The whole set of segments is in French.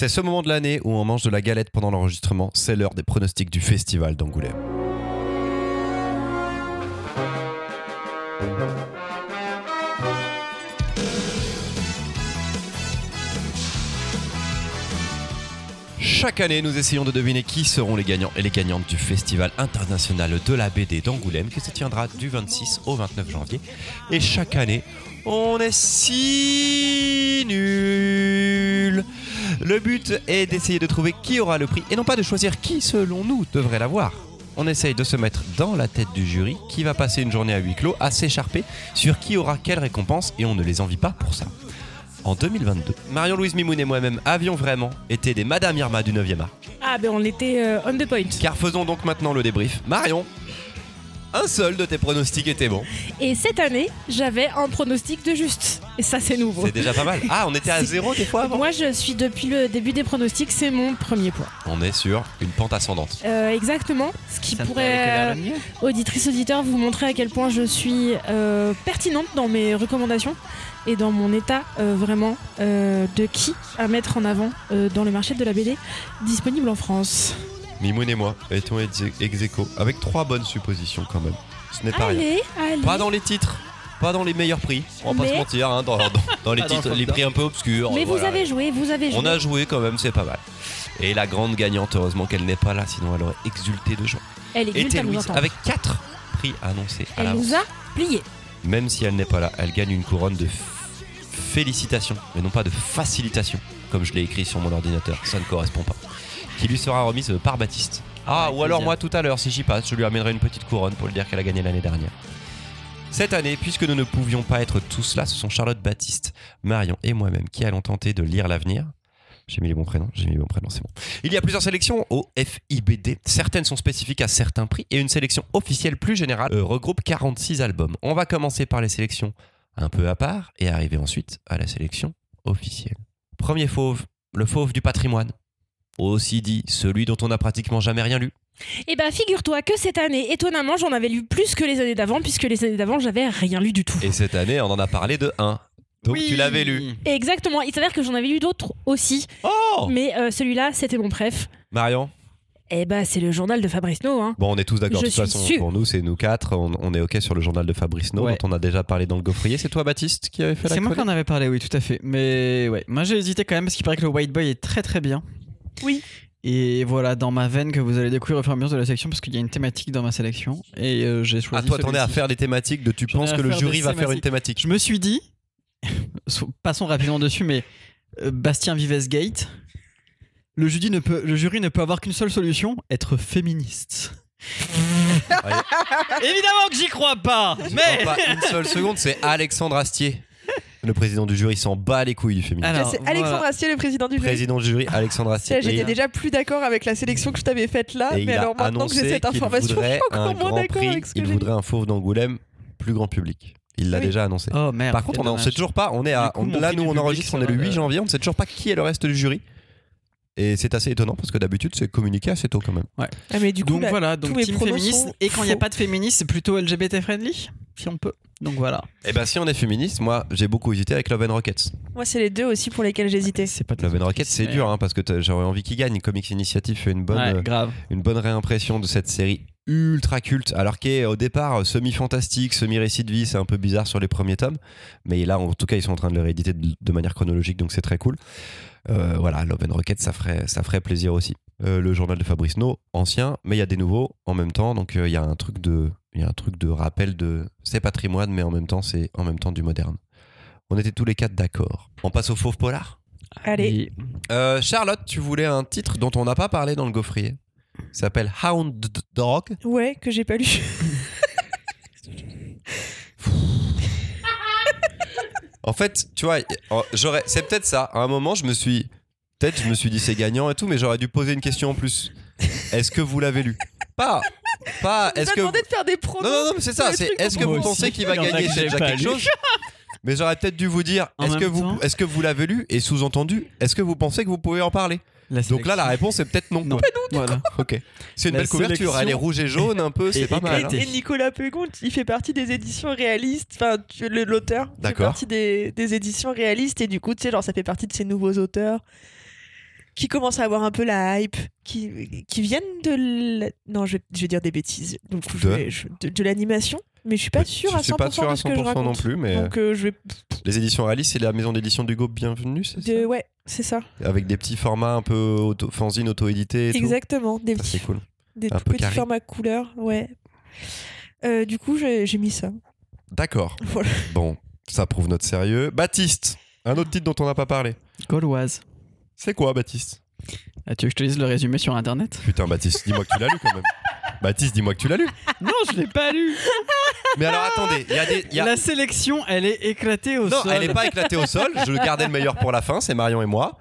C'est ce moment de l'année où on mange de la galette pendant l'enregistrement. C'est l'heure des pronostics du festival d'Angoulême. Chaque année, nous essayons de deviner qui seront les gagnants et les gagnantes du Festival international de la BD d'Angoulême qui se tiendra du 26 au 29 janvier. Et chaque année, on est si nul. Le but est d'essayer de trouver qui aura le prix et non pas de choisir qui, selon nous, devrait l'avoir. On essaye de se mettre dans la tête du jury qui va passer une journée à huis clos à s'écharper sur qui aura quelle récompense et on ne les envie pas pour ça. En 2022, Marion-Louise Mimoun et moi-même avions vraiment été des Madame Irma du 9e art. Ah, ben on était euh, on the point. Car faisons donc maintenant le débrief. Marion, un seul de tes pronostics était bon. Et cette année, j'avais un pronostic de juste. Et ça, c'est nouveau. C'est déjà pas mal. Ah, on était à zéro des fois avant Moi, je suis depuis le début des pronostics, c'est mon premier point. On est sur une pente ascendante. Euh, exactement. Ce qui Ça pourrait, euh, auditrice auditeur, vous montrer à quel point je suis euh, pertinente dans mes recommandations et dans mon état euh, vraiment euh, de qui à mettre en avant euh, dans le marché de la BD disponible en France. Mimoun et moi étions ex ex aequo, avec trois bonnes suppositions quand même. Ce n'est pas rien. Allez. Pas dans les titres, pas dans les meilleurs prix. On va pas se mentir, hein, dans, dans- dans les titres, le les prix un peu obscurs. Mais vous avez joué, vous avez joué. On a joué quand même, c'est pas mal. Et la grande gagnante, heureusement qu'elle n'est pas là, sinon elle aurait exulté de joie. Elle est Était Louise, avec quatre prix annoncés à Elle nous a plié. Même si elle n'est pas là, elle gagne une couronne de félicitations, mais non pas de facilitation, comme je l'ai écrit sur mon ordinateur. Ça ne correspond pas. Qui lui sera remise par Baptiste. Ah, Avec ou alors moi tout à l'heure, si j'y passe, je lui amènerai une petite couronne pour lui dire qu'elle a gagné l'année dernière. Cette année, puisque nous ne pouvions pas être tous là, ce sont Charlotte Baptiste, Marion et moi-même qui allons tenter de lire l'avenir. J'ai mis les bons prénoms, j'ai mis les bons prénoms, c'est bon. Il y a plusieurs sélections au FIBD. Certaines sont spécifiques à certains prix et une sélection officielle plus générale euh, regroupe 46 albums. On va commencer par les sélections un peu à part et arriver ensuite à la sélection officielle. Premier fauve, le fauve du patrimoine. Aussi dit, celui dont on n'a pratiquement jamais rien lu. Eh ben, figure-toi que cette année, étonnamment, j'en avais lu plus que les années d'avant, puisque les années d'avant, j'avais rien lu du tout. Et cette année, on en a parlé de un. Donc Oui. tu l'avais lu. Exactement. Il s'avère que j'en avais lu d'autres aussi, Oh mais euh, celui-là, c'était mon préf. Marion Eh ben, c'est le journal de Fabrice No. Hein. Bon, on est tous d'accord. De toute façon, sûre. pour nous, c'est nous quatre. On, on est OK sur le journal de Fabrice No, Ouais. dont on a déjà parlé dans le gaufrier. C'est toi, Baptiste, qui avait fait la C'est moi qui en avais parlé, oui, tout à fait. Mais ouais, moi j'ai hésité quand même parce qu'il paraît que le White Boy est très très bien. Oui. Et voilà, dans ma veine que vous allez découvrir au fur et à mesure de la sélection parce qu'il y a une thématique dans ma sélection. Et euh, j'ai Ah, choisi. toi, t'en es à faire des thématiques de tu penses que le jury va faire une thématique? Je me suis dit, passons rapidement dessus, mais euh, Bastien Vives Gate, le jury, ne peut, le jury ne peut avoir qu'une seule solution être féministe. Évidemment que j'y crois pas, mais. Non, pas une seule seconde, c'est Alexandre Astier. Le président du jury s'en bat les couilles du féminisme. Alors, c'est Alexandre voilà. Astier, le président du jury. Président du jury, Alexandre Astier. J'étais déjà plus d'accord avec la sélection que je t'avais faite là, mais a alors maintenant que j'ai annoncé cette qu'il information, je voudrait suis un encore moins grand d'accord prix, avec ce que il j'ai voudrait un fauve d'Angoulême plus grand public. Il l'a Oui. déjà annoncé. Oh merde. Par contre, on ne sait toujours pas, on est à, coup, on- là nous on enregistre, on est le sera 8 de- janvier, on ne sait toujours pas qui est le reste du jury. Et c'est assez étonnant parce que d'habitude c'est communiqué assez tôt quand même. Ah, mais du coup, Donc là, voilà, donc team féministe. Et quand il n'y a pas de féministe, c'est plutôt LGBT friendly, si on peut. Donc voilà. Et ben si on est féministe, moi j'ai beaucoup hésité avec Love and Rockets. Moi, c'est les deux aussi pour lesquels j'hésitais. C'est pas de Love and Rockets c'est dur hein, parce que j'aurais envie qu'il gagne. Comics Initiative fait une bonne, Ouais, euh, grave. une bonne réimpression de cette série ultra culte, alors qu'est au départ semi-fantastique, semi-récit de vie, c'est un peu bizarre sur les premiers tomes, mais là en tout cas ils sont en train de le rééditer de, de manière chronologique, donc c'est très cool. Euh, voilà, l'Open Rocket, ça ferait, ça ferait plaisir aussi. Euh, le journal de Fabrice No, ancien, mais il y a des nouveaux en même temps, donc euh, il y a un truc de, il y a un truc de rappel de, c'est patrimoine, mais en même temps c'est en même temps du moderne. On était tous les quatre d'accord. On passe au fauve polar? Allez, Euh, Charlotte, tu voulais un titre dont on n'a pas parlé dans le gaufrier. Ça s'appelle Hound Dog. ouais, que j'ai pas lu. En fait, tu vois, j'aurais, c'est peut-être ça. À un moment, je me suis, peut-être, je me suis dit c'est gagnant et tout, mais j'aurais dû poser une question en plus. Est-ce que vous l'avez lu? Pas, pas. Est-ce que demandé de faire des pronos. non, non, non, mais c'est ça. C'est est-ce que vous pensez qu'il va gagner C'est déjà quelque chose. Mais j'aurais peut-être dû vous dire est-ce que vous, est-ce que vous l'avez lu et sous-entendu est-ce que vous pensez que vous pouvez en parler Donc là, la réponse est peut-être non. Non. Voilà. Ok. C'est une La belle couverture. sélection Elle est rouge et jaune un peu. C'est est pas mal. Et, et Nicolas Pegon, il fait partie des éditions réalistes, enfin l'auteur fait partie des, des éditions réalistes et du coup tu sais genre ça fait partie de ses nouveaux auteurs. Qui commencent à avoir un peu la hype, qui, qui viennent de. la- Non, je vais, je vais dire des bêtises. Donc, je De vais- je- de, de l'animation, mais je suis pas sûre à Je suis 100% pas sûr à de ce que je 100% raconte. non plus, mais euh, Donc, euh, je vais. les éditions réalistes, c'est la maison d'édition d'Hugo Bienvenue, c'est De... Ouais, c'est ça. ça Avec des petits formats un peu auto, fanzine auto-édités et tout. Exactement. Des Ça, petits, c'est cool. des tout petits formats couleurs, ouais. Euh, du coup, j'ai j'ai mis ça. D'accord. Voilà. Bon, ça prouve notre sérieux. Baptiste, un autre titre dont on n'a pas parlé. Gauloise. C'est quoi, Baptiste? Ah, tu veux que je te lise le résumé sur internet? Putain, Baptiste, dis-moi que tu l'as lu quand même. Baptiste, dis-moi que tu l'as lu. Non, je l'ai pas lu. Mais alors attendez, il y a des. il y a- La sélection, elle est éclatée au Non, sol. elle n'est pas éclatée au sol. Je gardais le meilleur pour la fin, c'est Marion et moi.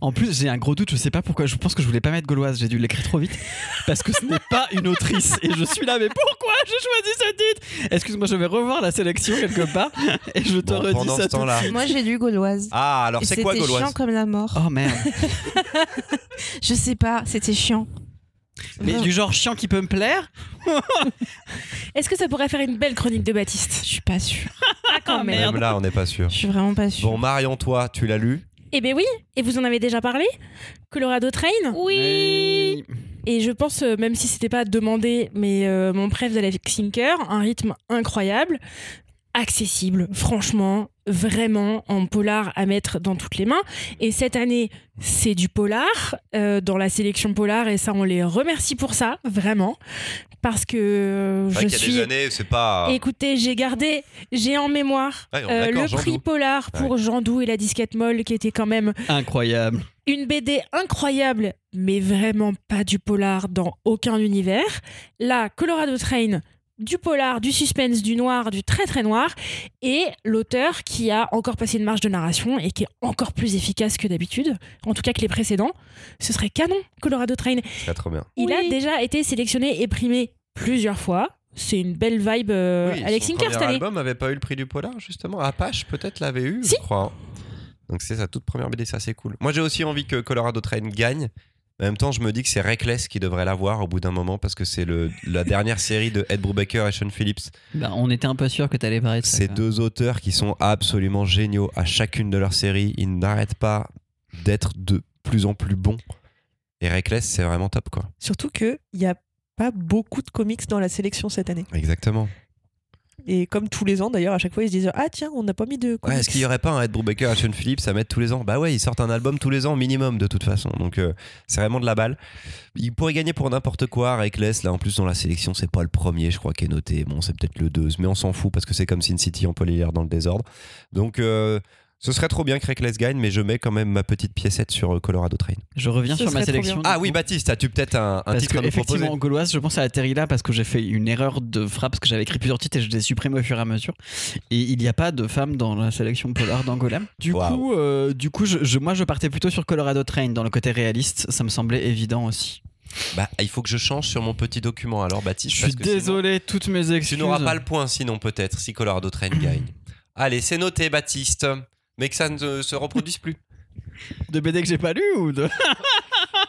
En plus, j'ai un gros doute, je sais pas pourquoi. Je pense que je voulais pas mettre Gauloise, j'ai dû l'écrire trop vite. Parce que ce n'est pas une autrice. Et je suis là, mais pourquoi j'ai choisi ce titre? Excuse-moi, je vais revoir la sélection quelque part. Et je te Bon, redis pendant ça ce tout suite. Moi, j'ai lu Gauloise. Ah, alors c'est quoi C'était Gauloise? chiant comme la mort. Oh merde. Je sais pas, c'était chiant. Mais du genre chiant qui peut me plaire? Est-ce que ça pourrait faire une belle chronique de Baptiste? Je suis pas sûre. Ah, quand Ah, même. merde. Même là, on n'est pas sûr. Je suis vraiment pas sûre. Bon, Marion, toi, tu l'as lu? Eh ben oui, et vous en avez déjà parlé? Colorado Train Oui. Et je pense, euh, même si c'était pas demandé, mais euh, mon préf d'Alex Sinker, un rythme incroyable, accessible, franchement, vraiment en polar à mettre dans toutes les mains. Et cette année, c'est du polar euh, dans la sélection polar, et ça, on les remercie pour ça, vraiment, parce que euh, je qu'il y a suis. des années, c'est pas. Écoutez, j'ai gardé, j'ai en mémoire Ouais, euh, le Jean prix Doux. polar pour Jean Doux et la disquette molle, qui était quand même Incroyable. une BD incroyable, mais vraiment pas du polar dans aucun univers. Là, Colorado Train, du polar, du suspense, du noir, du très très noir, et l'auteur qui a encore passé une marge de narration et qui est encore plus efficace que d'habitude, en tout cas que les précédents. Ce serait canon, Colorado Train. C'est trop bien. Il a déjà été sélectionné et primé plusieurs fois. C'est une belle vibe euh, Oui, Alex cette année. album avait pas eu le prix du polar, justement. Apache, peut-être, l'avait eu, Si. je crois. Donc c'est sa toute première BD, ça c'est cool. Moi j'ai aussi envie que Colorado Train gagne. En même temps, je me dis que c'est Reckless qui devrait l'avoir au bout d'un moment parce que c'est le- la dernière série de Ed Brubaker et Sean Phillips. Bah, on était un peu sûr que t'allais parler de ça. Ces deux auteurs qui sont absolument géniaux à chacune de leurs séries. Ils n'arrêtent pas d'être de plus en plus bons. Et Reckless, c'est vraiment top, quoi. Surtout qu'il n'y a pas beaucoup de comics dans la sélection cette année. Exactement. Et comme tous les ans, d'ailleurs, à chaque fois, ils se disent Ah, tiens, on n'a pas mis de comics. Ouais, est-ce qu'il y aurait pas un Ed Brubaker Sean Phillips à mettre tous les ans? Bah ouais, ils sortent un album tous les ans minimum de toute façon. Donc euh, c'est vraiment de la balle. Ils pourraient gagner pour n'importe quoi. Reckless, là en plus dans la sélection, c'est pas le premier, je crois, qui est noté. Bon, c'est peut-être le 2, mais on s'en fout parce que c'est comme Sin City, on peut les lire dans le désordre. Donc euh, ce serait trop bien que Reckless gagne, mais je mets quand même ma petite piécette sur euh, Colorado Train. Je reviens Ce sur ma sélection. du Ah coup. oui, Baptiste, as-tu peut-être un, un Parce titre que à nous proposer effectivement, Gauloise, je pense à atterri là parce que j'ai fait une erreur de frappe parce que j'avais écrit plusieurs titres et je les ai supprimés au fur et à mesure. Et il n'y a pas de femme dans la sélection polar. Du coup, euh, du coup, je, je- moi, je partais plutôt sur Colorado Train dans le côté réaliste. Ça me semblait évident aussi. Bah, il faut que je change sur mon petit document alors, Baptiste. Je parce suis sinon- désolé, toutes mes Tu excuses. n'auras pas le point sinon peut-être si Colorado Train gagne. Allez, c'est noté Baptiste, mais que ça ne se reproduise plus. de BD que j'ai pas lu ou de.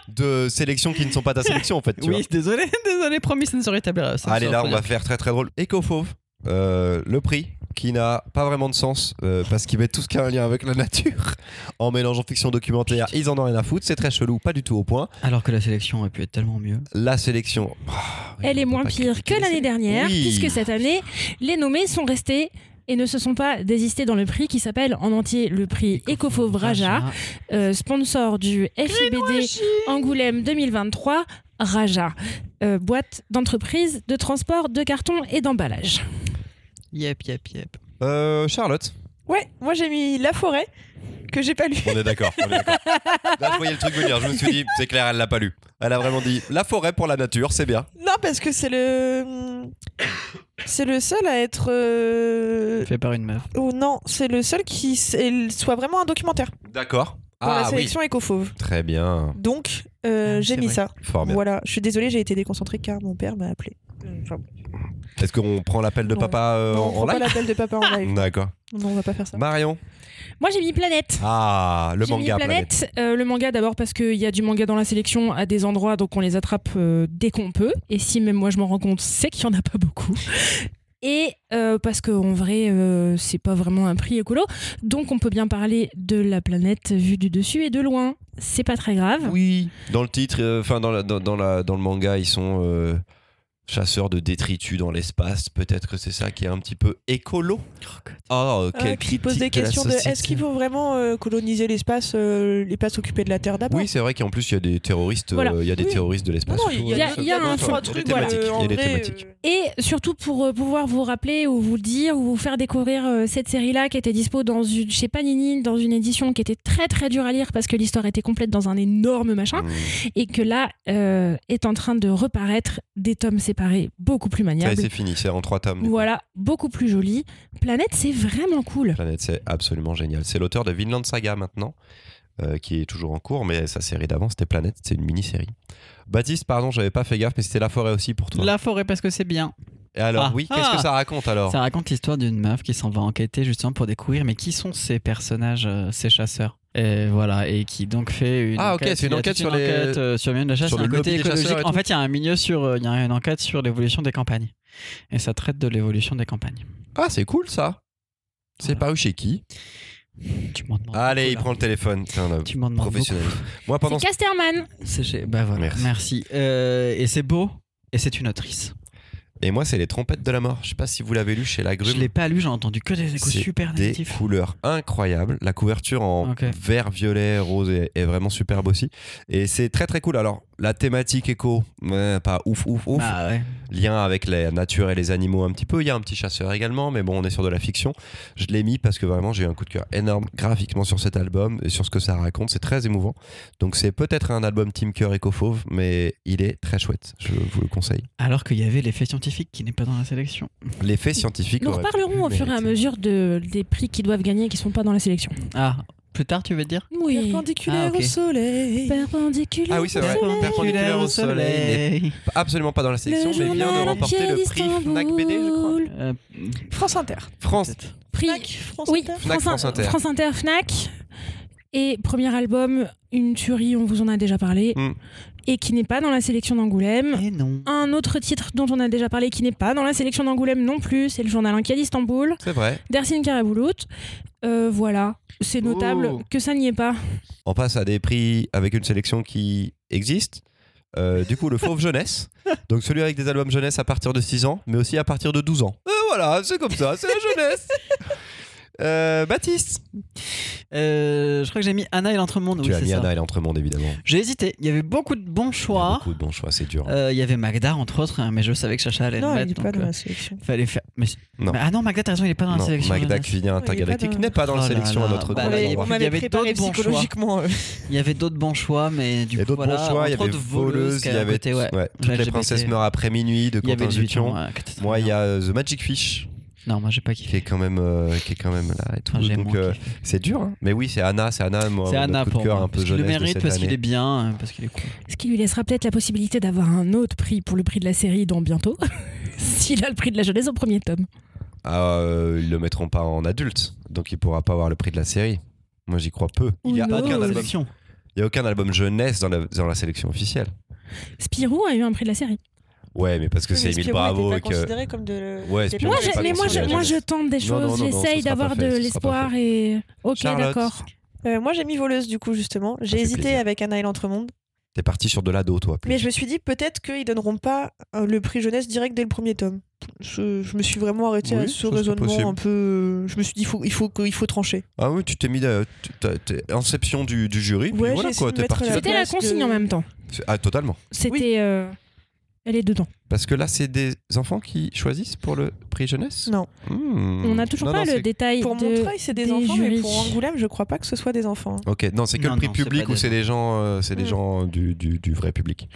De sélections qui ne sont pas ta sélection en fait. Tu oui, désolé, désolé, promis, ça ne se rétablira. ça vois. ne Allez là, on va faire très très drôle. Éco-fauve, euh, le prix qui n'a pas vraiment de sens euh, parce qu'il met tout ce qui a un lien avec la nature en mélangeant fiction documentaire. Ils en ont rien à foutre, c'est très chelou, pas du tout au point. Alors que la sélection aurait pu être tellement mieux. La sélection. Oui, Elle est moins pire que l'année dernière, Oui. puisque cette année, les nommés sont restés et ne se sont pas désistés dans le prix qui s'appelle en entier le prix Ecofauve Raja, euh, sponsor du FIBD Angoulême 2023, Raja, euh, boîte d'entreprise de transport de carton et d'emballage. Yep, yep, yep. Euh, Charlotte, Ouais, moi j'ai mis La Forêt, que j'ai pas lu. on est d'accord. on est d'accord. Là, je voyais le truc venir. Je me suis dit, c'est clair, elle l'a pas lu. Elle a vraiment dit la forêt pour la nature, c'est bien. Non, parce que c'est le. C'est le seul à être. euh, Fait par une meuf. Oh non, c'est le seul qui s- soit vraiment un documentaire D'accord. pour la Ah oui. sélection Ecofauve. Très bien. Donc, euh, Ah, j'ai c'est mis vrai. ça. Fort bien. Voilà, je suis désolée, j'ai été déconcentrée car mon père m'a appelé. Est-ce qu'on prend l'appel de papa euh, on en, prend en pas live l'appel de papa en live. D'accord. Non, on va pas faire ça. Marion. Moi j'ai mis Planète. Ah, le J'ai mis manga Planète. Planète. Euh, le manga d'abord parce qu'il y a du manga dans la sélection à des endroits, donc on les attrape euh, dès qu'on peut. Et si même moi je m'en rends compte, c'est qu'il y en a pas beaucoup. et euh, parce qu'en vrai, euh, c'est pas vraiment un prix écolo. Donc, on peut bien parler de la planète vue du dessus et de loin. C'est pas très grave. Oui. Dans le titre, euh, enfin dans, la- dans, dans la, dans le manga, ils sont euh, chasseurs de détritus dans l'espace. Peut-être que c'est ça qui est un petit peu écolo. Oh, Ah, quelle et puis il pose des questions de est-ce qu'il faut vraiment euh, coloniser l'espace, euh, l'espace occupé de la Terre d'abord? Oui, c'est vrai qu'en plus il y a des terroristes, Voilà. euh, il y a des Oui. terroristes de l'espace. il y a, y a- un trois fond. trucs. Il y a des voilà, euh, Et surtout pour euh, pouvoir vous rappeler ou vous le dire ou vous faire découvrir euh, cette série-là qui était dispo dans une, chez Panini dans une édition qui était très très dure à lire parce que l'histoire était complète dans un énorme machin Mmh. et que là euh, est en train de reparaître des tomes séparés beaucoup plus Ça y est, maniables. c'est fini, c'est en trois tomes. Voilà, beaucoup plus joli. Planète, c'est vraiment cool. Planète, c'est absolument génial. C'est l'auteur de Vinland Saga maintenant, euh, qui est toujours en cours, mais sa série d'avant c'était Planète, c'est une mini-série. Baptiste, pardon, j'avais pas fait gaffe, mais c'était La Forêt aussi pour toi. La forêt parce que c'est bien. Et alors, Ah. oui, qu'est-ce Ah. que ça raconte alors? Ça raconte l'histoire d'une meuf qui s'en va enquêter justement pour découvrir mais qui sont ces personnages, euh, ces chasseurs? Et voilà, et qui donc fait une Ah, ok, enquête, c'est une enquête sur les- enquête, euh, sur le milieu de la chasse, sur le un côté écologique. En fait, il y a un milieu sur, euh, il y a une enquête sur l'évolution des campagnes. Et ça traite de l'évolution des campagnes. Ah, c'est cool ça. C'est Voilà. paru chez qui Tu m'en demandes Allez, beaucoup, il là. prend le téléphone. C'est un Tu m'en demandes professionnel. Moi, pendant C'est Casterman. C'est chez- Bah voilà, Merci. merci. Euh, et c'est beau, et c'est une autrice. Et moi, c'est les trompettes de la mort. Je sais pas si vous l'avez lu chez La Je Grume. l'ai pas lu, j'ai entendu que des échos C'est super des négatifs. couleurs incroyables. La couverture en vert, violet, rose est, est vraiment superbe aussi. Et c'est très très cool. Alors, la thématique éco, ouais, pas ouf, ouf, ouf. Bah ouais. Lien avec la nature et les animaux un petit peu. Il y a un petit chasseur également, mais bon, on est sur de la fiction. Je l'ai mis parce que vraiment, j'ai eu un coup de cœur énorme graphiquement sur cet album et sur ce que ça raconte. C'est très émouvant. Donc, c'est peut-être un album Team Cœur Eco Fauve, mais il est très chouette. Je vous le conseille. Alors qu'il y avait l'effet scientifique qui n'est pas dans la sélection. L'effet scientifique. Nous aurait reparlerons au fur et à mesure de, des prix qui doivent gagner et qui sont pas dans la sélection. Ah, plus tard tu veux dire Oui. Perpendiculaire Ah, ok. au soleil. Perpendiculaire. Ah oui, c'est vrai. Perpendiculaire au soleil. absolument pas dans la sélection, mais vient de remporter le prix Fnac BD, je crois. Euh, France Inter. France. Prix. Fnac, France Oui, Inter. Fnac, France Inter. France Inter, Fnac. Et premier album, une tuerie, on vous en a déjà parlé, Mm. et qui n'est pas dans la sélection d'Angoulême. Eh non. Un autre titre dont on a déjà parlé qui n'est pas dans la sélection d'Angoulême non plus, c'est le journal Inquiet d'Istanbul, C'est vrai. d'Ersin Karaboulout. Euh, voilà, c'est notable que ça n'y est pas. On passe à des prix avec une sélection qui existe. Euh, du coup, le Fauve Jeunesse. Donc celui avec des albums jeunesse à partir de 6 ans, mais aussi à partir de 12 ans. Euh, voilà, c'est comme ça, c'est la jeunesse. Euh, Baptiste. Euh, je crois que j'ai mis Anna et l'entremonde. tu oui, as mis ça. Anna et l'entremonde, évidemment. J'ai hésité. Il y avait beaucoup de bons Il y choix. beaucoup de bons choix, c'est dur. Euh, Il y avait Magda entre autres, hein, mais je savais que Chacha allait Non, le il mettre. n'est pas dans euh, la sélection. Fallait faire. Mais... Non. mais- ah non, Magda, t'as raison, il est pas dans la non, sélection. Magda jeunesse. Cuisinier Intergalactique il n'est pas dans la Oh sélection à notre bah, il y avait d'autres bons choix. euh. Il y avait d'autres bons choix, mais du Il y a coup, d'autres bons choix, il y avait Voleuse, il y qui avait Toutes les LGBT. princesses meurent après minuit de Il avait Quentin 18 Dupion. ans. ouais, qui était très Moi, il y a euh, The Magic Fish Non, moi j'ai pas qui kiffé. est quand même, euh, qui est quand même là et tout. Enfin, Donc euh, c'est dur, hein. mais oui, c'est Anna, c'est Anna, moi, C'est mon Anna coup de pour cœur moi. un peu le jeunesse de mérite, cette parce qu'il est bien, euh, parce qu'il est cool. Ce qui lui laissera peut-être la possibilité d'avoir un autre prix pour le prix de la série dans bientôt, s'il a le prix de la jeunesse au premier tome. Ah, euh, ils le mettront pas en adulte, donc il pourra pas avoir le prix de la série. Moi, j'y crois peu. Il y a non. aucun album, Sélection. il y a aucun album jeunesse dans la, dans la sélection officielle. Spirou a eu un prix de la série. Ouais, mais parce que c'est Spirou Bravo et pas que considéré comme de. Ouais, Moi, je, pas mais moi, je, moi, je tente des choses, j'essaye d'avoir de l'espoir et. Ok, d'accord. Euh, moi, j'ai mis voleuse du coup justement. J'ai hésité plaisir. avec Anna et l'entremonde, T'es parti sur de l'ado, toi. plus. mais je me suis dit peut-être qu'ils donneront pas euh, le prix jeunesse direct dès le premier tome. Je, je me suis vraiment arrêté Oui, à ce raisonnement un peu. euh, Je me suis dit il faut, il faut, il faut trancher. Ah oui, tu t'es mis. t'es inception du, du jury. Ouais, voilà quoi, t'es parti. C'était la consigne de- en même temps. Ah, totalement. C'était. euh, Elle est dedans. Parce que là, c'est des enfants qui choisissent pour le prix jeunesse Non. Hmm. On n'a toujours Non, pas non, le détail. Pour de... Montreuil, c'est des, des enfants, mais pour Angoulême, je crois pas que ce soit des enfants. Ok, non, c'est que Non, le prix public ou c'est des gens, euh, c'est des Mm. gens du, du, du vrai public.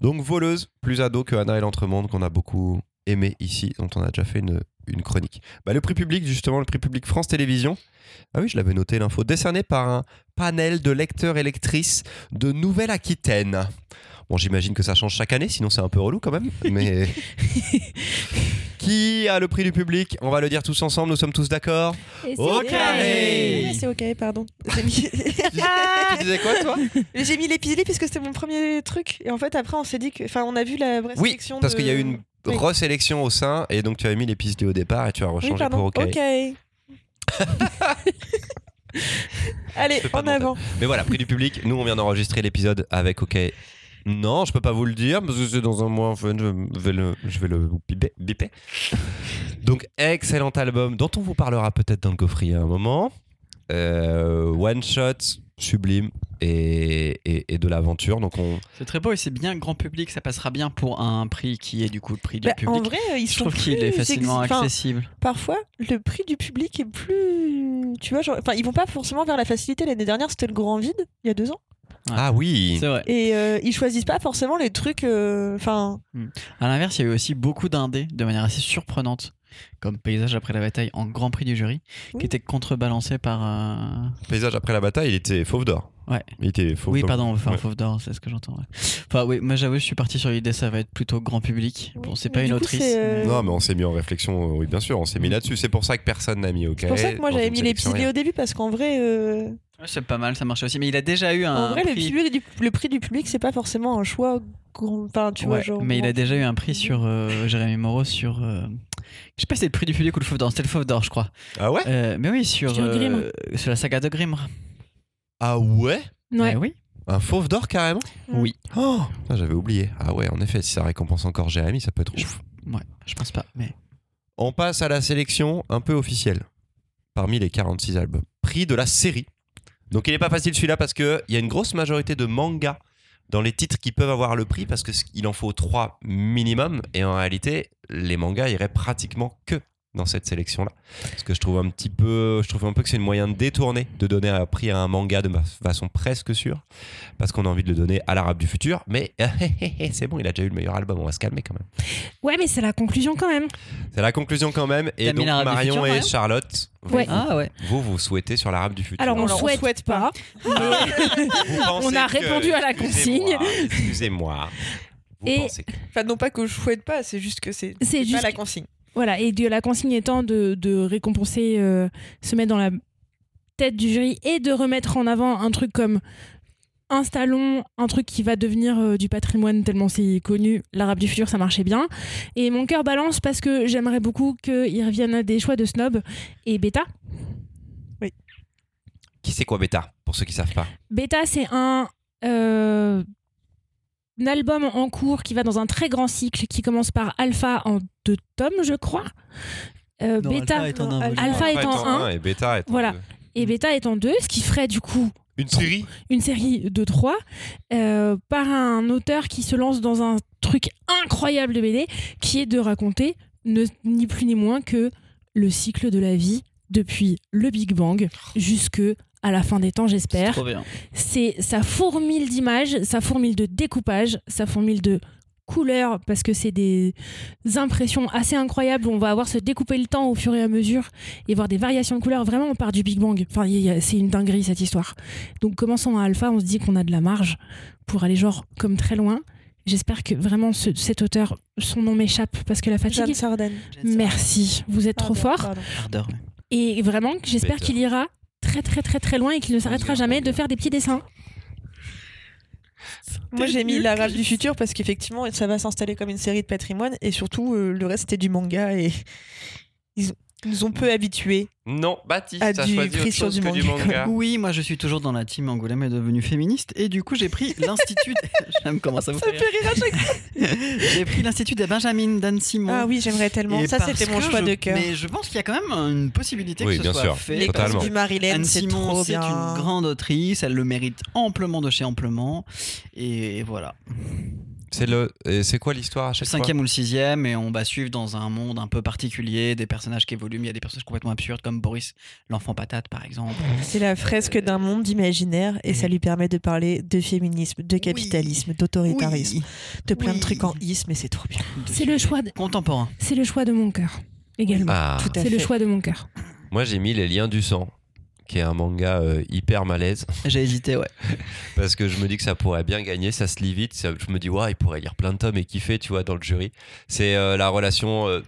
Donc voleuse, plus ado que Anna et l'entremonde qu'on a beaucoup aimé ici, dont on a déjà fait une, une chronique. Bah, le prix public, justement, le prix public France Télévisions. Ah oui, je l'avais noté l'info. Décerné par un panel de lecteurs et lectrices de Nouvelle-Aquitaine. Bon, j'imagine que ça change chaque année, sinon c'est un peu relou quand même. Mais qui a le prix du public? On va le dire tous ensemble. Nous sommes tous d'accord. C'est Au carré C'est ok, pardon. J'ai mis, Tu disais quoi, toi? J'ai mis l'épisode puisque c'était mon premier truc. Et en fait, après, on s'est dit que. Enfin, on a vu la vraie Oui, sélection. parce de- qu'il y a eu une Oui. resélection au sein et donc tu as mis les pistes au départ et tu as rechangé pardon. pour OK. Ok. Allez, en avant. Mais voilà, prix du public, nous on vient d'enregistrer l'épisode avec OK. Non, je peux pas vous le dire parce que c'est dans un mois, enfin, je vais le, je vais le biper. biper. Donc, excellent album dont on vous parlera peut-être dans le coffret à un moment. Euh, one shot, sublime et, et, et de l'aventure. Donc, on, C'est très beau et c'est bien grand public, ça passera bien pour un prix qui est du coup le prix du Bah, public. en vrai, ils je sont trouve qu'il est plus facilement exi- enfin, accessible. parfois, le prix du public est plus. Tu vois, genre. Enfin, ils vont pas forcément vers la facilité. L'année dernière, c'était le grand vide, il y a deux ans. Ah oui C'est vrai. Et euh, ils choisissent pas forcément les trucs. euh, Enfin. À l'inverse, il y a eu aussi beaucoup d'indés de manière assez surprenante, comme Paysage après la bataille en grand prix du jury, Oui. qui était contrebalancé par. euh, Paysage après la bataille, il était fauve d'or. Ouais. Il était fauve Oui, d'or. pardon, enfin, Ouais. Fauve d'or, c'est ce que j'entends. ouais. Enfin, oui, moi j'avoue, je suis parti sur l'idée, ça va être plutôt grand public. Bon, c'est pas une coup, autrice. euh, mais- Non, mais on s'est mis en réflexion, oui, bien sûr, on s'est mis là-dessus. C'est pour ça que personne n'a mis OK. C'est pour ça que moi j'avais mis les rien. au début parce qu'en vrai, euh, c'est pas mal, ça marche aussi. Mais il a déjà eu un. en vrai, le, prix... du- le prix du public c'est pas forcément un choix. grand- Enfin, tu vois, genre. mais il a déjà eu un prix sur euh, Jérémy Moreau sur. euh, Je sais pas si c'est le prix du public ou le Fauve d'or, c'était le Fauve d'or, je crois. Ah ouais? Euh, mais oui, sur, Sur euh, sur la saga de Grimm. Ah ouais? Ouais. Eh oui. Un fauve d'or carrément? Oui. Oh J'avais oublié. Ah ouais, en effet, si ça récompense encore Jérémy, ça peut être ouf. Ouais, je pense pas. Mais On passe à la sélection un peu officielle. Parmi les 46 albums. Prix de la série. Donc il n'est pas facile celui-là parce qu'il y a une grosse majorité de mangas dans les titres qui peuvent avoir le prix parce qu'il en faut 3 minimum. Et en réalité, les mangas iraient pratiquement que dans cette sélection-là. Parce que je trouve un petit peu, je trouve un peu que c'est une moyen de détourner, de donner un prix à un manga de façon presque sûre. Parce qu'on a envie de le donner à l'arabe du futur. Mais c'est bon, il a déjà eu le meilleur album, on va se calmer quand même. Ouais, mais c'est la conclusion quand même. C'est la conclusion quand même. Et donc Marion futur, et Charlotte, vous, Ouais. Ah ouais. vous, vous souhaitez sur l'arabe du futur. Alors, on Alors, on souhaite, souhaite pas. on a que- répondu à la consigne. Excusez-moi, Et- que- Enfin, non pas que je souhaite pas, c'est juste que c'est C'est pas juste la consigne. Voilà, et de la consigne étant de, de récompenser, euh, se mettre dans la tête du jury et de remettre en avant un truc comme installons un truc qui va devenir euh, du patrimoine tellement c'est connu, l'arabe du futur ça marchait bien. Et mon cœur balance parce que j'aimerais beaucoup qu'ils reviennent à des choix de snob et bêta. Qui c'est quoi Beta Pour ceux qui savent pas? Beta c'est un, euh, un album en cours qui va dans un très grand cycle qui commence par Alpha en deux tomes je crois. Euh, Non, bêta, Alpha est en non, un, Alpha volume. est en un. et Beta est en Voilà. deux. et Beta est en deux, ce qui ferait du coup Une série une série de trois euh, par un auteur qui se lance dans un truc incroyable de BD qui est de raconter ne- ni plus ni moins que le cycle de la vie depuis le Big Bang jusque à la fin des temps C'est j'espère trop bien. c'est ça fourmille d'images ça fourmille de découpage ça fourmille de couleurs parce que c'est des impressions assez incroyables. Où on va avoir se découper le temps au fur et à mesure et voir des variations de couleurs. Vraiment on part du Big Bang. Enfin c'est une dinguerie cette histoire. Donc commençons à Alpha. On se dit qu'on a de la marge pour aller genre comme très loin. J'espère que vraiment ce- cet auteur son nom m'échappe parce que la Jeanne fatigue. Sarden. merci. Vous êtes trop fort. pardon. Et vraiment j'espère qu'il ira très très très très loin et qu'il ne s'arrêtera jamais de faire des petits dessins. Moi j'ai mis l'arabe du futur parce qu'effectivement ça va s'installer comme une série de patrimoine et surtout euh, le reste c'était du manga et ils ils nous ont peu habitués. Non, Baptiste, t'as du choisi autre sur chose du que manga, manga. Oui, moi je suis toujours dans la team Angoulême est devenue féministe et du coup j'ai pris l'institut. J'aime comment ça vous Ça fait me fait rire à chaque. J'ai pris l'institut de Benjamin Dan Simon. Ah oui, j'aimerais tellement. Et Ça c'était mon choix je- de cœur. Mais je pense qu'il y a quand même une possibilité Oui, que ce bien soit sûr. fait. Les totalement. du Marilyn, c'est Simon, trop c'est bien. une grande autrice, elle le mérite amplement de chez amplement. Et voilà. C'est le, et c'est quoi l'histoire à Le chaque fois? Cinquième ou le sixième, et on va suivre dans un monde un peu particulier des personnages qui évoluent. Il y a des personnages complètement absurdes, comme Boris, l'enfant patate, par exemple. C'est la fresque d'un monde imaginaire et ça lui permet de parler de féminisme, de capitalisme, d'autoritarisme, Oui. de plein Oui. de trucs en is, mais c'est trop bien. C'est le choix de, Contemporain. c'est le choix de mon cœur également. Ah, c'est le choix de mon cœur. moi j'ai mis Les Liens du sang, qui est un manga euh, hyper malaise. J'ai hésité, ouais. parce que je me dis que ça pourrait bien gagner, ça se lit vite. ça- je me dis, ouais, il pourrait lire plein de tomes et kiffer, tu vois, dans le jury. C'est euh, la relation, euh,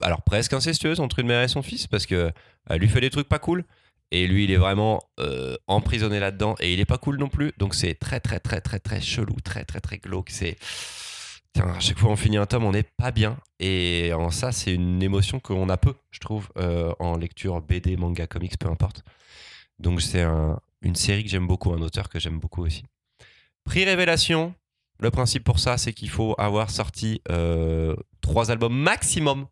alors presque incestueuse entre une mère et son fils, parce que elle lui fait des trucs pas cool. Et lui, il est vraiment emprisonné là-dedans et il est pas cool non plus. Donc c'est très, très, très, très, très chelou, très, très, très glauque. C'est Putain, à chaque fois on finit un tome, on n'est pas bien. Et en ça, c'est une émotion qu'on a peu, je trouve, euh, en lecture BD, manga, comics, peu importe. Donc c'est un- une série que j'aime beaucoup, un auteur que j'aime beaucoup aussi. Prix Révélation, le principe pour ça, c'est qu'il faut avoir sorti euh, trois albums maximum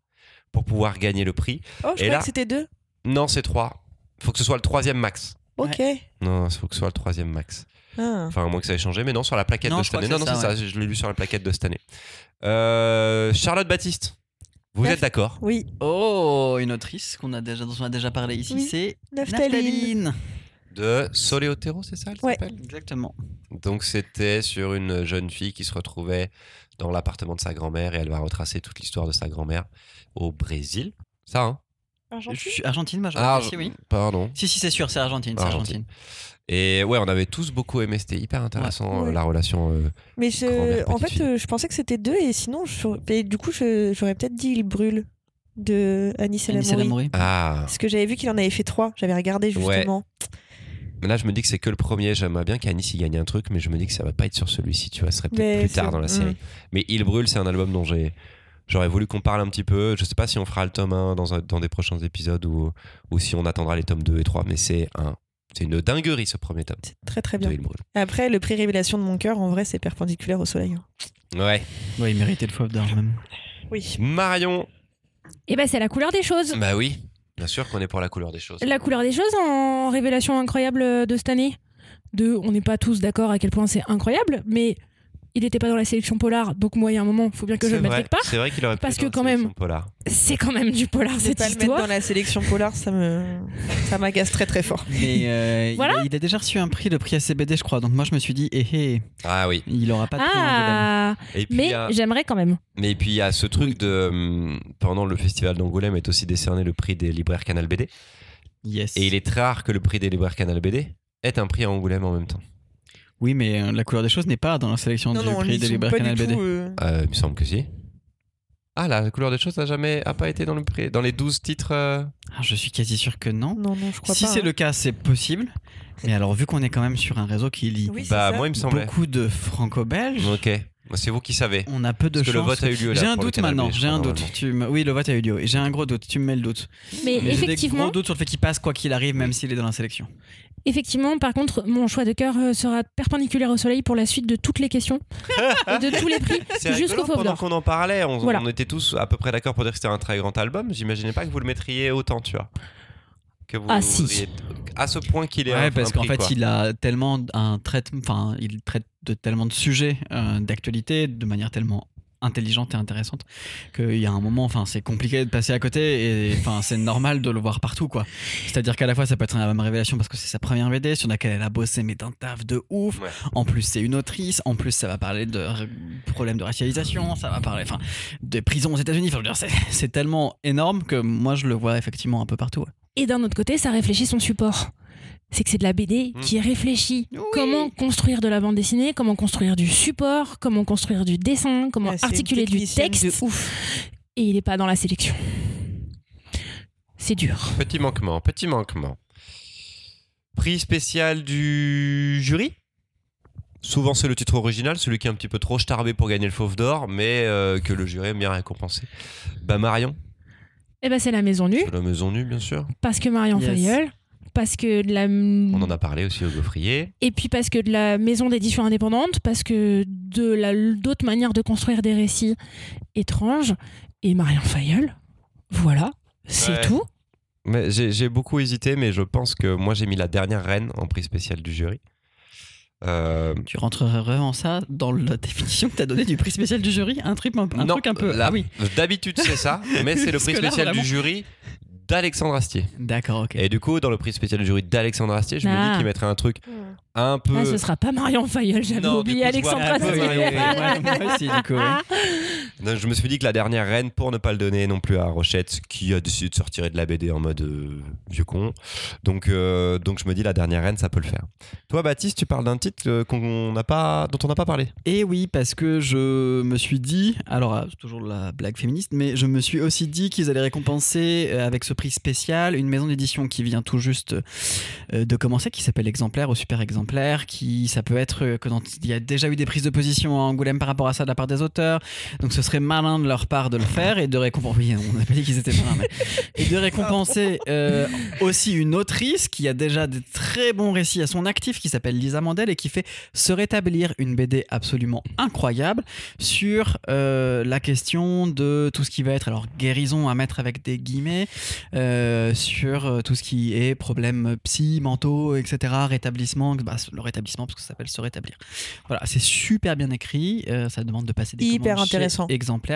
pour pouvoir gagner le prix. Oh, je Et croyais là- que c'était deux. Non, c'est trois. Il faut que ce soit le troisième max. Ok. Non, il faut que ce soit le troisième max. Ah. Enfin, à moins que ça ait changé, mais non, sur la plaquette Non, de cette année. Non, non, c'est ça, ça, je l'ai lu sur la plaquette de cette année. Euh, Charlotte Baptiste, vous Neuf. êtes d'accord? Oui. Oh, une autrice qu'on a déjà, dont on a déjà parlé ici, Oui. c'est Naphtaline. De Soleotero, c'est ça elle Ouais. s'appelle? Exactement. Donc c'était sur une jeune fille qui se retrouvait dans l'appartement de sa grand-mère et elle va retracer toute l'histoire de sa grand-mère au Brésil. Ça, hein? Suis Argentine, moi, Ah, oui. Pardon. Si, si, c'est sûr, c'est Argentine, c'est Argentine. Argentine. Et ouais, on avait tous beaucoup aimé. C'était hyper intéressant Ouais. euh, la relation. euh, Mais je, en fait, euh, je pensais que c'était deux et sinon, je- et du coup, j'aurais peut-être dit Il brûle de Anis El Anis El. Ah. Parce que j'avais vu qu'il en avait fait trois. J'avais regardé Ouais. justement. Mais là, je me dis que c'est que le premier. J'aimerais bien qu'Anis y gagne un truc, mais je me dis que ça va pas être sur celui-ci. Tu vois, ce serait peut-être plus tard dans la mm. série. Mais Il brûle, c'est un album dont j'ai. J'aurais voulu qu'on parle un petit peu. Je sais pas si on fera le tome 1 dans, un- dans des prochains épisodes ou, ou si on attendra les tomes 2 et 3. Mais c'est un, c'est une dinguerie ce premier tome C'est très très bien. Après, le prix Révélation de mon cœur, en vrai, c'est perpendiculaire au soleil. hein. Ouais. Ouais, il méritait le fauve d'or même. Oui. Marion. Et ben c'est la couleur des choses. Bah oui. Bien sûr qu'on est pour la couleur des choses. La couleur des choses en révélation incroyable de cette année. De, on n'est pas tous d'accord à quel point c'est incroyable, mais il n'était pas dans la sélection polar, donc moi il y a un moment, il faut bien que je le mette quelque part. C'est vrai qu'il aurait pu Parce être que dans la quand même- sélection Polar. C'est quand même du polar Ne cette pas le mettre dans la sélection polar, ça me, ça m'agace très très fort. Mais euh, il a- il, a, déjà reçu un prix, le prix ACBD, je crois. Donc moi, je me suis dit, eh, eh, Ah oui. il aura pas de prix Angoulême. Ah, Et puis, mais a- j'aimerais quand même. Mais puis il y a ce truc de hum, pendant le festival d'Angoulême est aussi décerné le prix des libraires Canal BD Yes. et il est très rare que le prix des libraires Canal BD ait un prix à Angoulême en même temps. Oui, mais euh, la couleur des choses n'est pas dans la sélection Non, du non, prix des libraires Canal BD. tout. euh, Euh, il me semble que si. Ah la couleur des choses n'a jamais a pas été dans le prix dans les 12 titres. euh, Ah, je suis quasi sûr que non. Non, non, je crois Si pas. c'est hein. le cas, c'est possible. Mais alors, vu qu'on est quand même sur un réseau qui lit Oui, Bah moi il me semblait. beaucoup de franco-belges, Ok. C'est vous qui savez. on a peu de Parce que le chance. vote a eu lieu. J'ai un doute maintenant, j'ai un doute. Tu me- Oui, le vote a eu lieu. Et J'ai un gros doute, tu me mets le doute. Mais, Mais j'ai des effectivement, gros doutes sur le fait qu'il passe quoi qu'il arrive, même s'il est dans la sélection. Effectivement, par contre, mon choix de cœur euh, sera perpendiculaire au soleil pour la suite de toutes les questions et de tous les prix C'est jusqu'au fauve pendant qu'on en parlait, on, Voilà. on était tous à peu près d'accord pour dire que c'était un très grand album. J'imaginais pas que vous le mettriez autant, tu vois. Que vous Ah, si. À ce point qu'il est Ouais, parce qu'en fait, quoi. il a tellement un traitement, enfin, il traite de tellement de sujets euh, d'actualité de manière tellement intelligente et intéressante qu'il y a un moment, enfin, c'est compliqué de passer à côté et enfin, c'est normal de le voir partout, quoi. C'est-à-dire qu'à la fois, ça peut être une même révélation parce que c'est sa première BD sur laquelle elle a bossé, mais d'un taf de ouf. Ouais. En plus, c'est une autrice. En plus, ça va parler de problèmes de racialisation. Ça va parler, enfin, des prisons aux États-Unis. Enfin, je veux dire, c'est- c'est tellement énorme que moi, je le vois effectivement un peu partout. ouais. Et d'un autre côté, ça réfléchit son support. C'est que c'est de la BD Mm. qui réfléchit Oui. comment construire de la bande dessinée, comment construire du support, comment construire du dessin, comment articuler du de texte. ouf. Et il n'est pas dans la sélection. C'est dur. Petit manquement, petit manquement. Prix spécial du jury? Souvent c'est le titre original, celui qui est un petit peu trop starbé pour gagner le fauve d'or, mais euh, que le jury aime bien récompenser. Bah Marion, Eh ben c'est la maison nue, c'est la maison nue bien sûr. parce que Marion Yes. Fayeul, parce que de la... On en a parlé aussi au gaufrier. Et puis parce que de la maison d'édition indépendante, parce que de la d'autres manières de construire des récits étranges. Et Marion Fayeul, voilà, c'est Ouais. tout. Mais j'ai j'ai beaucoup hésité, mais je pense que moi j'ai mis la dernière reine en prix spécial du jury. Euh, Tu rentrerais vraiment ça dans la définition que tu as donnée du prix spécial du jury? Un truc un, un non, truc un peu. là, Ah oui. D'habitude c'est ça, mais c'est le prix là, spécial vraiment. du jury d'Alexandre Astier. D'accord, ok. Et du coup, dans le prix spécial du jury d'Alexandre Astier, je me Ah. dis qu'il mettrait un truc un peu. Ah, ce sera pas Marion Fayeul, j'avais Non, du oublié coup, je vois Alexandre un peu Astier. Marion Fayeul. Ouais, moi aussi, du coup, ouais. Donc, je me suis dit que la dernière reine, pour ne pas le donner non plus à Rochette, qui a décidé de se retirer de la BD en mode euh, vieux con. Donc, euh, donc je me dis la dernière reine, ça peut le faire. Toi, Baptiste, tu parles d'un titre euh, qu'on n'a pas, dont on n'a pas parlé. Et oui, parce que je me suis dit, alors c'est toujours la blague féministe, mais je me suis aussi dit qu'ils allaient récompenser avec ce prix spécial une maison d'édition qui vient tout juste de commencer, qui s'appelle Exemplaire ou Super Exemplaire, qui ça peut être que il y a déjà eu des prises de position à Angoulême par rapport à ça de la part des auteurs, donc ce serait malin de leur part de le faire et de récompenser. Oui, on n'a pas dit qu'ils étaient malins, mais et de récompenser euh, aussi une autrice qui a déjà des très bons récits à son actif, qui s'appelle Lisa Mandel et qui fait se rétablir une BD absolument incroyable sur euh, la question de tout ce qui va être alors guérison à mettre avec des guillemets euh, sur tout ce qui est problèmes psy, mentaux, etc. Rétablissement, bah, le rétablissement parce que ça s'appelle se rétablir. Voilà, c'est super bien écrit. ça demande de passer des Hyper commandes chez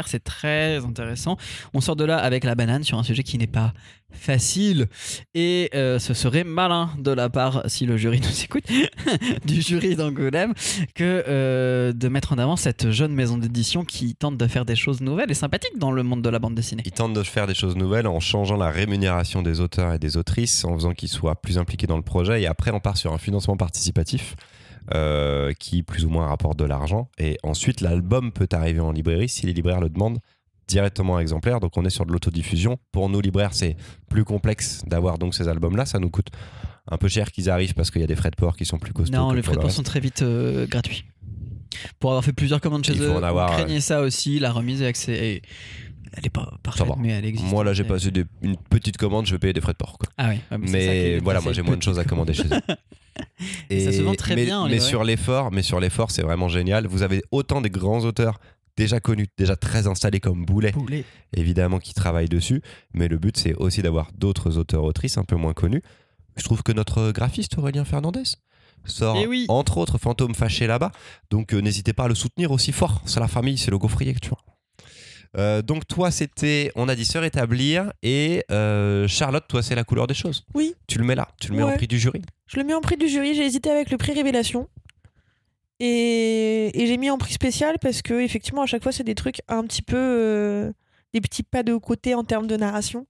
c'est très intéressant. On sort de là avec la banane sur un sujet qui n'est pas facile et euh, ce serait malin de la part, si le jury nous écoute, du jury d'Angoulême, que euh, de mettre en avant cette jeune maison d'édition qui tente de faire des choses nouvelles et sympathiques dans le monde de la bande dessinée. Ils tentent de faire des choses nouvelles en changeant la rémunération des auteurs et des autrices, en faisant qu'ils soient plus impliqués dans le projet. Et après, on part sur un financement participatif euh, qui, plus ou moins, rapporte de l'argent. Et ensuite, l'album peut arriver en librairie si les libraires le demandent directement exemplaire. Donc, on est sur de l'autodiffusion. Pour nous, libraires, c'est plus complexe d'avoir donc ces albums-là. Ça nous coûte un peu cher qu'ils arrivent parce qu'il y a des frais de port qui sont plus costauds. Non, les frais de port sont très vite euh, gratuits. Pour avoir fait plusieurs commandes chez eux, craignait ça aussi, la remise et Elle est pas parfaite, mais elle existe. Moi, là, j'ai passé des- une petite commande, je vais payer des frais de port. quoi. Ah oui, mais mais voilà, moi j'ai moins de choses à commander chez eux. Et ça se vend très mais, bien en Mais sur l'effort, mais sur l'effort, c'est vraiment génial. Vous avez autant des grands auteurs déjà connus, déjà très installés comme Boulet, évidemment, qui travaillent dessus. Mais le but, c'est aussi d'avoir d'autres auteurs autrices un peu moins connus. Je trouve que notre graphiste Aurélien Fernandez sort Eh oui. entre autres Fantôme fâché là-bas. Donc euh, n'hésitez pas à le soutenir aussi fort. C'est la famille, c'est le gaufrier, tu vois. Euh, donc toi c'était, on a dit se rétablir et euh, Charlotte, toi c'est la couleur des choses. Oui. Tu le mets là, tu le mets en prix du jury. Je le mets en prix du jury, j'ai hésité avec le prix Révélation. Et, et j'ai mis en prix spécial parce que effectivement à chaque fois c'est des trucs un petit peu euh, des petits pas de côté en termes de narration.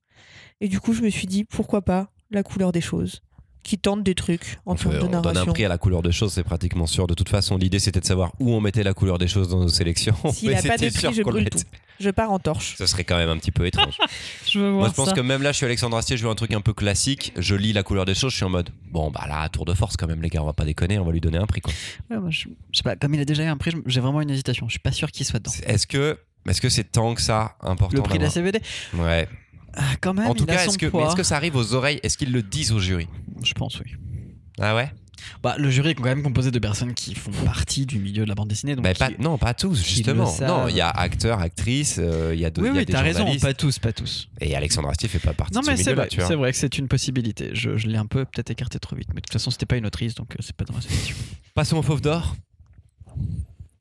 Et du coup je me suis dit pourquoi pas la couleur des choses qui tente des trucs en termes de on donne un narration. prix à la couleur des choses, c'est pratiquement sûr. De toute façon, l'idée c'était de savoir où on mettait la couleur des choses dans nos sélections. S'il Mais a pas de c'était prix, sûr je qu'on le brûle mettait. Je pars en torche. Ce serait quand même un petit peu étrange. Je veux voir Moi, je pense ça. que même là, je suis Alexandre Astier, je veux un truc un peu classique. Je lis la couleur des choses, je suis en mode bon, bah là, tour de force quand même, les gars, on va pas déconner, on va lui donner un prix quoi. Ouais, moi, je, je sais pas, comme il a déjà eu un prix, j'ai vraiment une hésitation. Je suis pas sûr qu'il soit dedans. Est-ce que est-ce que c'est tant que ça important Le prix de la CBD Ouais. ah, Quand même, en tout il cas, est-ce que, que ça arrive aux oreilles? Est-ce qu'ils le disent au jury? Je pense, oui. Ah ouais? Bah, le jury est quand même composé de personnes qui font partie du milieu de la bande dessinée. Donc Bah, qui- pas- Non, pas tous, justement. Non, il y a acteurs, actrices, euh, il y a, deux, Oui, oui, t'as raison, pas tous, pas tous. Et Alexandre Astier fait pas partie Non, de ce mais c'est milieu-là, vrai, tu vois. c'est vrai que c'est une possibilité. Je, je l'ai un peu peut-être écarté trop vite. Mais de toute façon, c'était pas une autrice, donc euh, c'est pas dans la sélection. Passons au Fauve d'Or.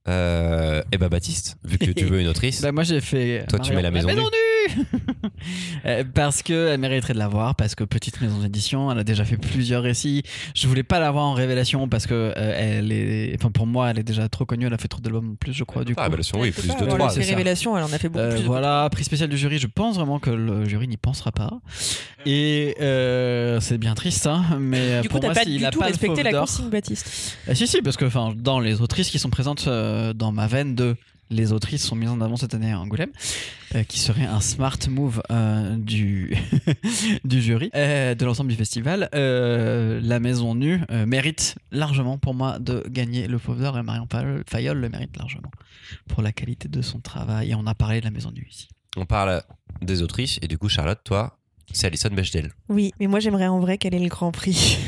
Euh, et bah Baptiste, vu que tu veux une autrice, Bah, moi, j'ai fait. Toi, tu mets la maison nue. nue Euh, Parce qu'elle mériterait de l'avoir, parce que petite maison d'édition, elle a déjà fait plusieurs récits. Je voulais pas l'avoir en révélation parce que euh, elle est. Enfin, pour moi, elle est déjà trop connue. Elle a fait trop d'albums en plus, je crois, du coup. ah, Révélation, oui, plus de trois. c'est ça. révélations, elle en a fait beaucoup Euh, plus. voilà, prix spécial du jury, je pense vraiment que le jury n'y pensera pas. Et euh, c'est bien triste, hein, mais Du coup, pour t'as moi, pas s'il du a tout pas respecté la consigne, Baptiste. Ah, si, si, parce que enfin, dans les autrices qui sont présentes euh, dans ma veine de les autrices sont mises en avant cette année à Angoulême, euh, qui serait un smart move euh, du, du jury, euh, de l'ensemble du festival. Euh, la Maison Nue euh, mérite largement pour moi de gagner le Fauve d'Or et Marion Fayol- Fayol le mérite largement pour la qualité de son travail. Et on a parlé de la Maison Nue ici. On parle des autrices, et du coup, Charlotte, toi, c'est Alison Bechdel. Oui, mais moi j'aimerais en vrai qu'elle ait le grand prix.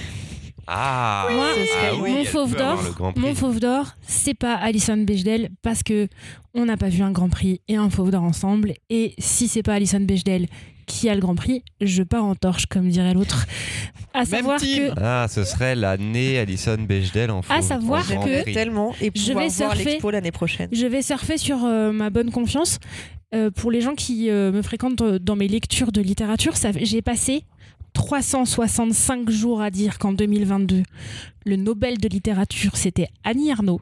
Ah, Moi, ce serait- ah oui, mon Fauve d'Or. Mon fauve d'or, c'est pas Alison Bechdel parce que on n'a pas vu un Grand Prix et un fauve d'or ensemble. Et si c'est pas Alison Bechdel qui a le Grand Prix, je pars en torche, comme dirait l'autre. À savoir team. que Ah, ce serait l'année Alison Bechdel en À fauve- savoir en Grand que- tellement et Je pouvoir vais voir surfer. l'expo l'année prochaine. je vais surfer sur euh, ma bonne confiance. Euh, pour les gens qui euh, me fréquentent dans mes lectures de littérature, j'ai passé 365 jours à dire qu'en 2022, le Nobel de littérature, c'était Annie Arnaud.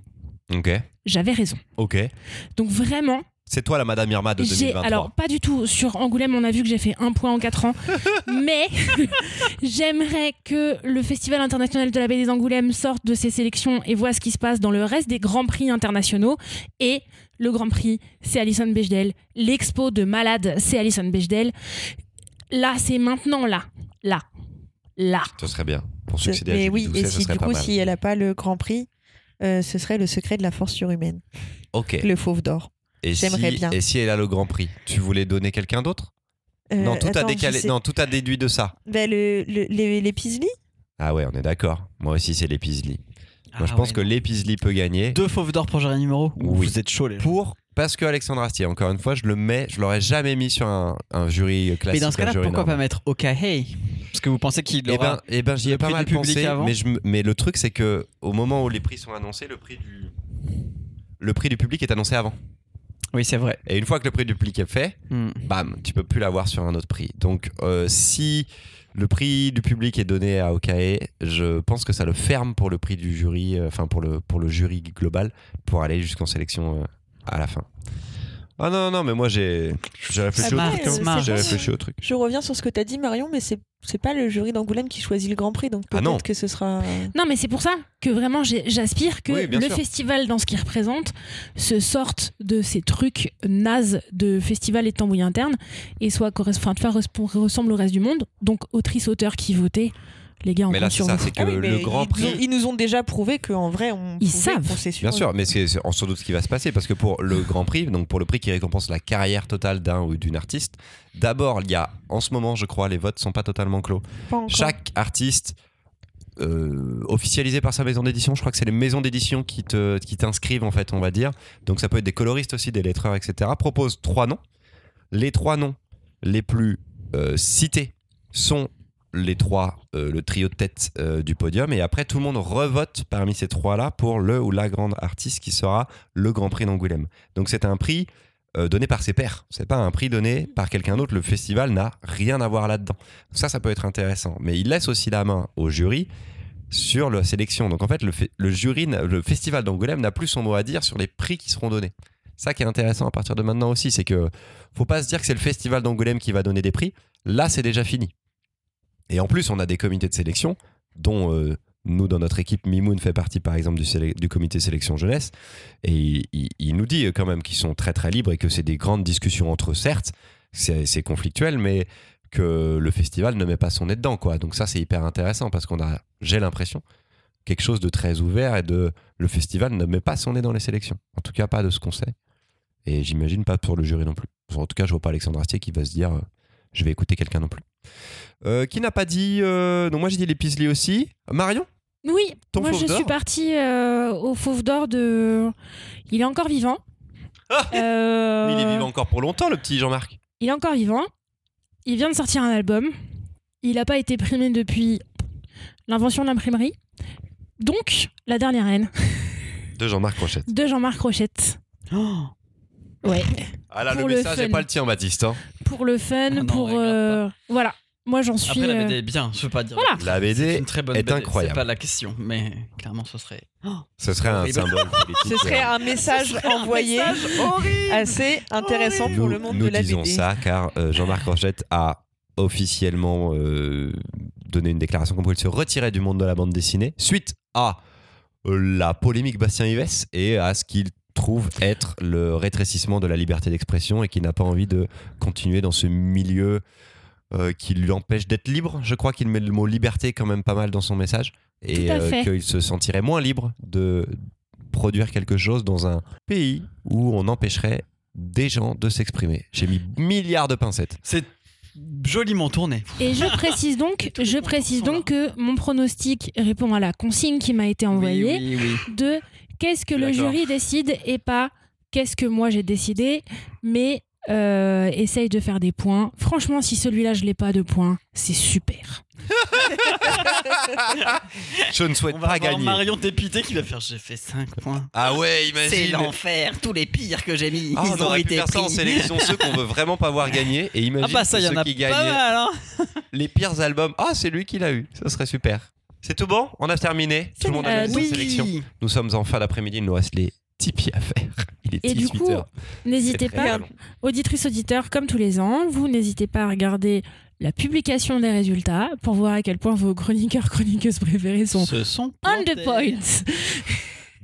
Ok, J'avais raison. ok. Donc vraiment, C'est toi la Madame Irma de J'ai 2023. alors pas du tout sur Angoulême, on a vu que j'ai fait un point en 4 ans, mais j'aimerais que le Festival international de la baie des Angoulême sorte de ses sélections et voit ce qui se passe dans le reste des grands prix internationaux et le Grand Prix, c'est Alison Bechdel. L'expo de malade, c'est Alison Bechdel. Là, c'est maintenant, là. Là. Là. Ce serait bien. Pour succéder à Mais oui, Doucet, et si du coup, si elle n'a pas le Grand Prix, euh, ce serait le secret de la force surhumaine, Ok. le fauve d'or. Et j'aimerais si, bien. Et si elle a le Grand Prix, tu voulais donner quelqu'un d'autre? Euh, Non, tout a attends, je décalé. Non, tout a déduit de ça. Ben, le, le- les, les Ah ouais, on est d'accord. Moi aussi, c'est l'Épisli. Moi, je Ah pense ouais, que non. l'Épisli peut gagner. Deux fauves d'or pour Jérémy Oui. Vous êtes chaud les gens. Pour parce que Alexandre Astier, encore une fois, je le mets, je l'aurais jamais mis sur un, un jury classique. Mais dans ce cas-là, pourquoi pas mettre Okahei Parce que vous pensez qu'il Eh aura. ben, eh ben j'y ai pas mal pensé, avant mais, je me- mais le truc c'est que au moment où les prix sont annoncés, le prix du le prix du public est annoncé avant. Oui, c'est vrai. Et une fois que le prix du public est fait, Hmm. bam, tu peux plus l'avoir sur un autre prix. Donc euh, si le prix du public est donné à Okae, je pense que ça le ferme pour le prix du jury, euh, enfin pour le pour le jury global, pour aller jusqu'en sélection euh, à la fin. Ah non non mais moi j'ai j'ai réfléchi Après, au truc. euh, hein. c'est réfléchi au truc. Je reviens sur ce que tu as dit, Marion, mais c'est c'est pas le jury d'Angoulême qui choisit le Grand Prix, donc Ah peut-être non. que ce sera. Non, mais c'est pour ça que vraiment j'ai- j'aspire que Oui, bien le sûr. festival, dans ce qu'il représente, se sorte de ces trucs nazes de festival et de tambouille interne et soit corres- enfin, ressemble au reste du monde. Donc, autrice-auteur qui votait, les gars, on Mais là c'est ça, c'est que Ah oui, le Grand ils, Prix. nous- ils nous ont déjà prouvé qu'en vrai, on Ils savent. Bien sûr, mais c'est en sans doute ce qui va se passer parce que pour le Grand Prix, donc pour le prix qui récompense la carrière totale d'un ou d'une artiste, d'abord il y a en ce moment, je crois, les votes sont pas totalement clos. Pas. Chaque artiste euh, officialisé par sa maison d'édition, je crois que c'est les maisons d'édition qui te qui t'inscrivent en fait, on va dire. Donc ça peut être des coloristes aussi, des lettreurs, etc. Propose trois noms. Les trois noms les plus euh, cités sont les trois, euh, le trio de tête euh, du podium, et après tout le monde revote parmi ces trois-là pour le ou la grande artiste qui sera le Grand Prix d'Angoulême. Donc c'est un prix euh, donné par ses pairs, c'est pas un prix donné par quelqu'un d'autre. Le festival n'a rien à voir là-dedans. Ça, ça peut être intéressant, mais il laisse aussi la main au jury sur la sélection. Donc en fait, le, le jury, le festival d'Angoulême n'a plus son mot à dire sur les prix qui seront donnés. Ça qui est intéressant à partir de maintenant aussi, c'est que faut pas se dire que c'est le festival d'Angoulême qui va donner des prix. Là, c'est déjà fini. Et en plus, on a des comités de sélection, dont euh, nous, dans notre équipe, Mimoun fait partie, par exemple, du, comité sélection jeunesse. Et il, nous dit euh, quand même qu'ils sont très, très libres et que c'est des grandes discussions entre eux, certes. C'est c'est conflictuel, mais que le festival ne met pas son nez dedans, quoi. Donc ça, c'est hyper intéressant parce qu'on a, j'ai l'impression, quelque chose de très ouvert et de le festival ne met pas son nez dans les sélections. En tout cas, pas de ce qu'on sait. Et j'imagine pas pour le jury non plus. En tout cas, je vois pas Alexandre Astier qui va se dire euh, je vais écouter quelqu'un non plus. Euh, qui n'a pas dit euh, Donc moi j'ai dit les aussi. Marion? Oui, Ton moi je suis partie euh, au fauve d'or de. Il est encore vivant. Ah Euh, Il est vivant encore pour longtemps le petit Jean-Marc. Il est encore vivant. Il vient de sortir un album. Il n'a pas été primé depuis l'invention de l'imprimerie. Donc, La dernière haine De Jean-Marc Rochette. de Jean-Marc Rochette. Oh, Ouais. Ah là Pour le message n'est pas le tien Baptiste. hein. Pour le fun, Ah non, pour. euh, Voilà. Moi, j'en suis. Après, la euh, BD est bien, je veux pas dire. Voilà. La BD une très bonne est BD, incroyable. C'est pas la question, mais clairement, ce serait. Oh, ce serait un symbole politique. Ce serait un message envoyé assez intéressant pour nous, le monde nous de la disons BD. ça car euh, Jean-Marc Rochette a officiellement euh, donné une déclaration comme quoi il se retirait du monde de la bande dessinée suite à la polémique Bastien Yves et à ce qu'il trouve être le rétrécissement de la liberté d'expression et qu'il n'a pas envie de continuer dans ce milieu euh, qui lui empêche d'être libre. Je crois qu'il met le mot liberté quand même pas mal dans son message et euh, qu'il se sentirait moins libre de produire quelque chose dans un pays où on empêcherait des gens de s'exprimer. J'ai mis milliards de pincettes. C'est joliment tourné. Et je précise donc, je précise donc que mon pronostic répond à la consigne qui m'a été envoyée Oui, oui, oui. de qu'est-ce que le jury décide et pas qu'est-ce que moi j'ai décidé, mais euh, essaye de faire des points. Franchement, si celui-là je l'ai pas de points, c'est super. Je ne souhaite On va pas avoir gagner. Marion dépité qui va faire j'ai fait 5 points. Ah ouais, C'est imagine. l'enfer, tous les pires que j'ai mis, Ah, ils on ont aurait pu été ça en pris. sélection, ceux qu'on veut vraiment pas voir gagner. Et imagine Ah bah ça, y en ceux a qui pas gagnent mal, hein les pires albums. Ah, c'est lui qui l'a eu. Ça serait super. C'est tout bon? On a terminé Tout le monde a Euh, mis sa oui. sélection. Nous sommes en fin d'après-midi, il nous reste les Tipeee à faire. Il est Et du 18 coup, heures. N'hésitez pas, long. auditrices, auditeurs, comme tous les ans, vous n'hésitez pas à regarder la publication des résultats pour voir à quel point vos chroniqueurs, chroniqueuses préférés sont sont on the plantés.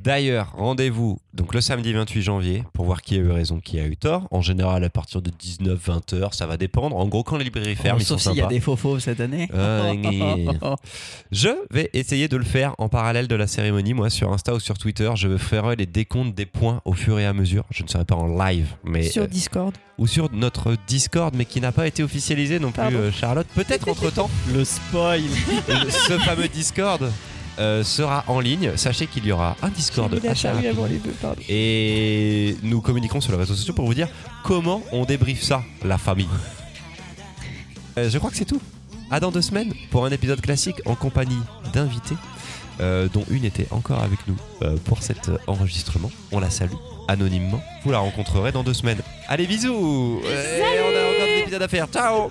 D'ailleurs, rendez-vous donc le samedi 28 janvier pour voir qui a eu raison, qui a eu tort. En général, à partir de 19-20 heures, ça va dépendre. En gros, quand les librairies ferment, Oh, ils sont sauf s'il y a des faux faux cette année. Gna. Je vais essayer de le faire en parallèle de la cérémonie. Moi, sur Insta ou sur Twitter, je ferai les décomptes des points au fur et à mesure. Je ne serai pas en live, mais Sur euh, Discord. ou sur notre Discord, mais qui n'a pas été officialisé non plus, Pardon. euh, Charlotte. Peut-être entre temps, Le spoil. ce fameux Discord euh, sera en ligne. Sachez qu'il y aura un Discord assez rapide. Et nous communiquerons sur les réseaux sociaux pour vous dire comment on débriefe ça, la famille. Euh, je crois que c'est tout. À dans deux semaines pour un épisode classique en compagnie d'invités, euh, dont une était encore avec nous euh, pour cet enregistrement. On la salue anonymement. Vous la rencontrerez dans deux semaines. Allez, bisous Et on a encore des épisodes à faire. Ciao